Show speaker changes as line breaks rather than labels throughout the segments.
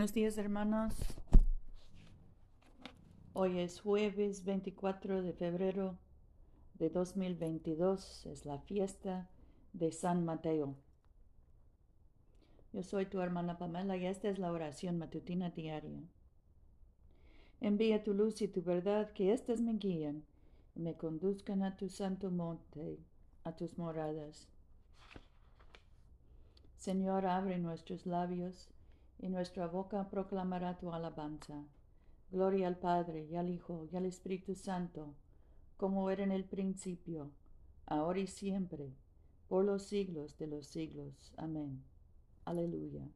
Buenos días hermanos. Hoy es jueves 24 de febrero de 2022. Es la fiesta de San Mateo. Yo soy tu hermana Pamela y esta es la oración matutina diaria. Envía tu luz y tu verdad, que éstas me guíen y me conduzcan a tu santo monte, a tus moradas. Señor, abre nuestros labios y nuestra boca proclamará tu alabanza. Gloria al Padre, y al Hijo, y al Espíritu Santo, como era en el principio, ahora y siempre, por los siglos de los siglos. Amén. Aleluya.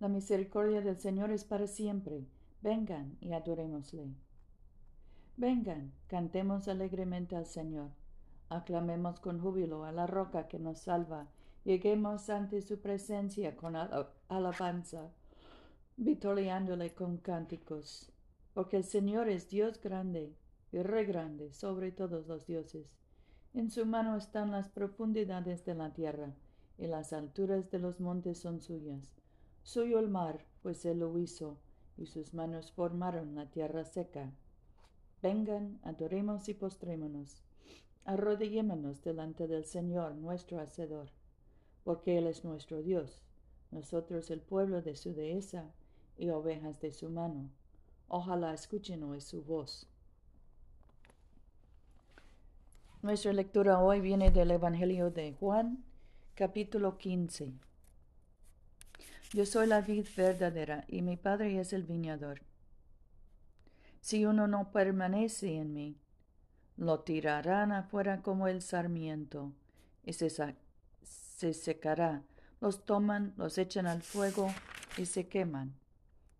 La misericordia del Señor es para siempre. Vengan y adorémosle. Vengan, cantemos alegremente al Señor. Aclamemos con júbilo a la roca que nos salva Lleguemos ante su presencia con alabanza, vitoreándole con cánticos, porque el Señor es Dios grande y re grande sobre todos los dioses. En su mano están las profundidades de la tierra, y las alturas de los montes son suyas. Suyo el mar, pues él lo hizo, y sus manos formaron la tierra seca. Vengan, adoremos y postrémonos, arrodillémonos delante del Señor nuestro Hacedor porque Él es nuestro Dios, nosotros el pueblo de su dehesa y ovejas de su mano. Ojalá escuchen hoy su voz. Nuestra lectura hoy viene del Evangelio de Juan, capítulo 15. Yo soy la vid verdadera y mi Padre es el viñador. Si uno no permanece en mí, lo tirarán afuera como el sarmiento y se se secará. Los toman, los echan al fuego y se queman.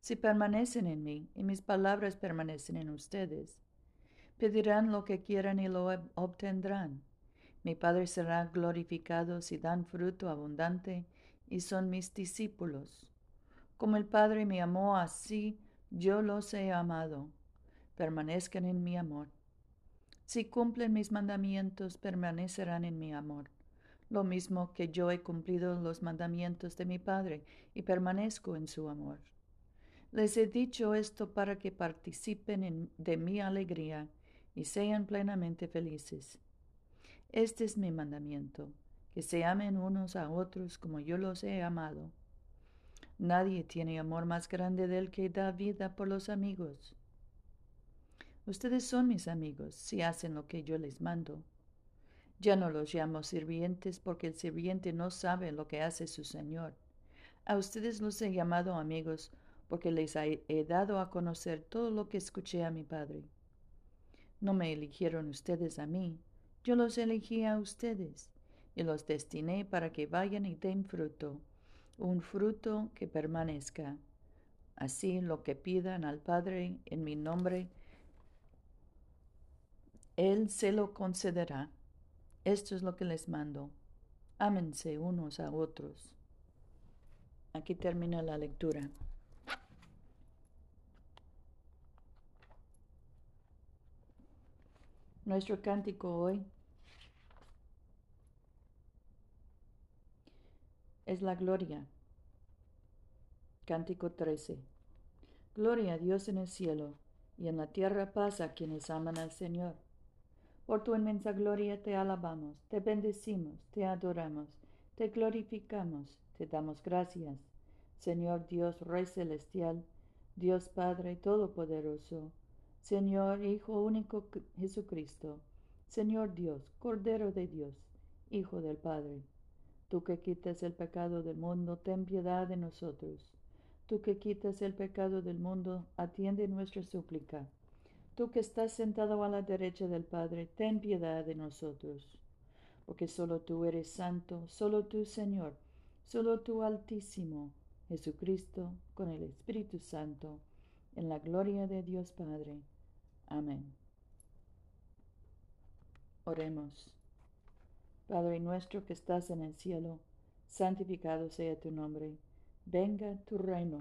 Si permanecen en mí y mis palabras permanecen en ustedes, pedirán lo que quieran y lo obtendrán. Mi Padre será glorificado si dan fruto abundante y son mis discípulos. Como el Padre me amó así, yo los he amado. Permanezcan en mi amor. Si cumplen mis mandamientos, permanecerán en mi amor lo mismo que yo he cumplido los mandamientos de mi Padre y permanezco en su amor. Les he dicho esto para que participen de mi alegría y sean plenamente felices. Este es mi mandamiento, que se amen unos a otros como yo los he amado. Nadie tiene amor más grande del que da vida por los amigos. Ustedes son mis amigos si hacen lo que yo les mando. Ya no los llamo sirvientes porque el sirviente no sabe lo que hace su Señor. A ustedes los he llamado amigos porque les he dado a conocer todo lo que escuché a mi Padre. No me eligieron ustedes a mí, yo los elegí a ustedes y los destiné para que vayan y den fruto, un fruto que permanezca. Así lo que pidan al Padre en mi nombre, Él se lo concederá. Esto es lo que les mando. Ámense unos a otros. Aquí termina la lectura. Nuestro cántico hoy es la gloria. Cántico 13. Gloria a Dios en el cielo y en la tierra paz a quienes aman al Señor. Por tu inmensa gloria te alabamos, te bendecimos, te adoramos, te glorificamos, te damos gracias. Señor Dios Rey Celestial, Dios Padre Todopoderoso, Señor Hijo único Jesucristo, Señor Dios, Cordero de Dios, Hijo del Padre. Tú que quitas el pecado del mundo, ten piedad de nosotros. Tú que quitas el pecado del mundo, atiende nuestra súplica. Tú que estás sentado a la derecha del Padre, ten piedad de nosotros, porque solo tú eres santo, solo tú Señor, solo tú Altísimo, Jesucristo, con el Espíritu Santo, en la gloria de Dios Padre. Amén. Oremos. Padre nuestro que estás en el cielo, santificado sea tu nombre, venga tu reino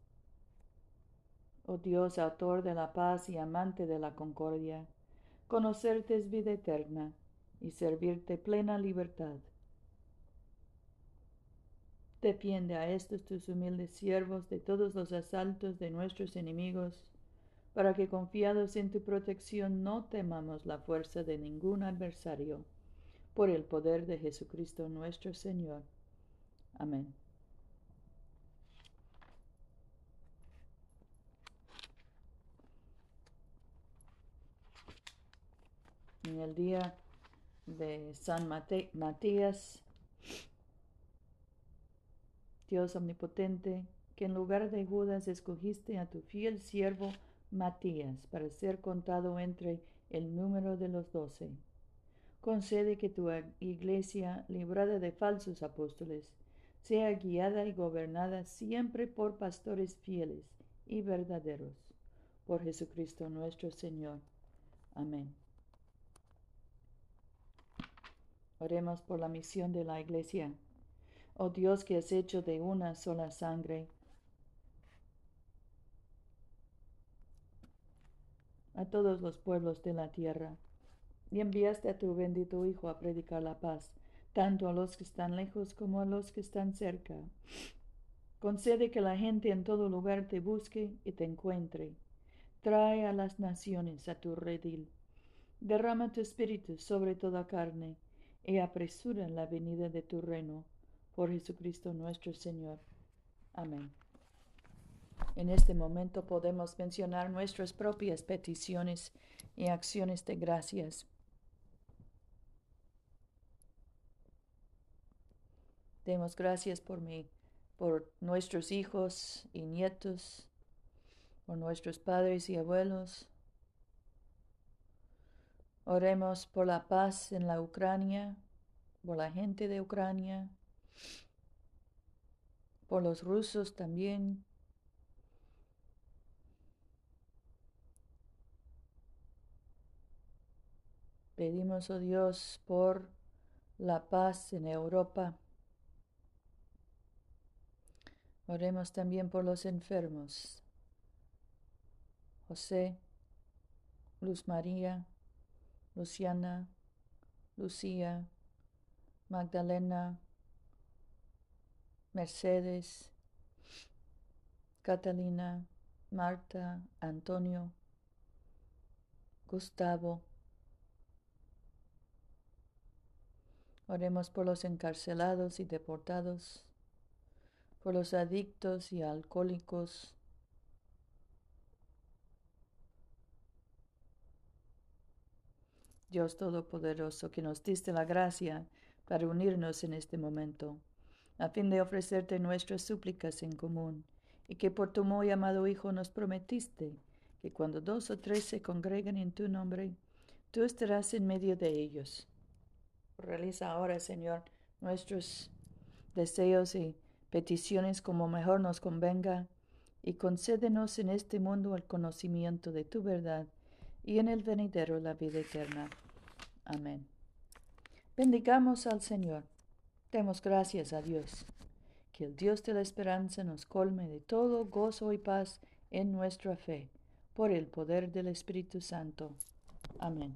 Oh Dios, autor de la paz y amante de la concordia, conocerte es vida eterna y servirte plena libertad. Defiende a estos tus humildes siervos de todos los asaltos de nuestros enemigos, para que confiados en tu protección no temamos la fuerza de ningún adversario, por el poder de Jesucristo nuestro Señor. Amén. El día de San Matías, Dios omnipotente, que en lugar de Judas escogiste a tu fiel siervo Matías para ser contado entre el número de los doce. Concede que tu iglesia, librada de falsos apóstoles, sea guiada y gobernada siempre por pastores fieles y verdaderos. Por Jesucristo nuestro Señor. Amén. Oremos por la misión de la iglesia. Oh Dios que has hecho de una sola sangre a todos los pueblos de la tierra, y enviaste a tu bendito Hijo a predicar la paz, tanto a los que están lejos como a los que están cerca. Concede que la gente en todo lugar te busque y te encuentre. Trae a las naciones a tu redil. Derrama tu espíritu sobre toda carne y apresura la venida de tu reino por Jesucristo nuestro Señor. Amén. En este momento podemos mencionar nuestras propias peticiones y acciones de gracias. Demos gracias por mí, por nuestros hijos y nietos, por nuestros padres y abuelos. Oremos por la paz en la Ucrania, por la gente de Ucrania, por los rusos también. Pedimos, oh Dios, por la paz en Europa. Oremos también por los enfermos. José, Luz María, Luciana, Lucía, Magdalena, Mercedes, Catalina, Marta, Antonio, Gustavo. Oremos por los encarcelados y deportados, por los adictos y alcohólicos. Dios Todopoderoso, que nos diste la gracia para unirnos en este momento a fin de ofrecerte nuestras súplicas en común, y que por tu muy amado Hijo nos prometiste que cuando dos o tres se congregan en tu nombre, tú estarás en medio de ellos. Realiza ahora, Señor, nuestros deseos y peticiones como mejor nos convenga, y concédenos en este mundo el conocimiento de tu verdad, y en el venidero la vida eterna. Amén. Bendigamos al Señor. Demos gracias a Dios. Que el Dios de la esperanza nos colme de todo gozo y paz en nuestra fe, por el poder del Espíritu Santo. Amén.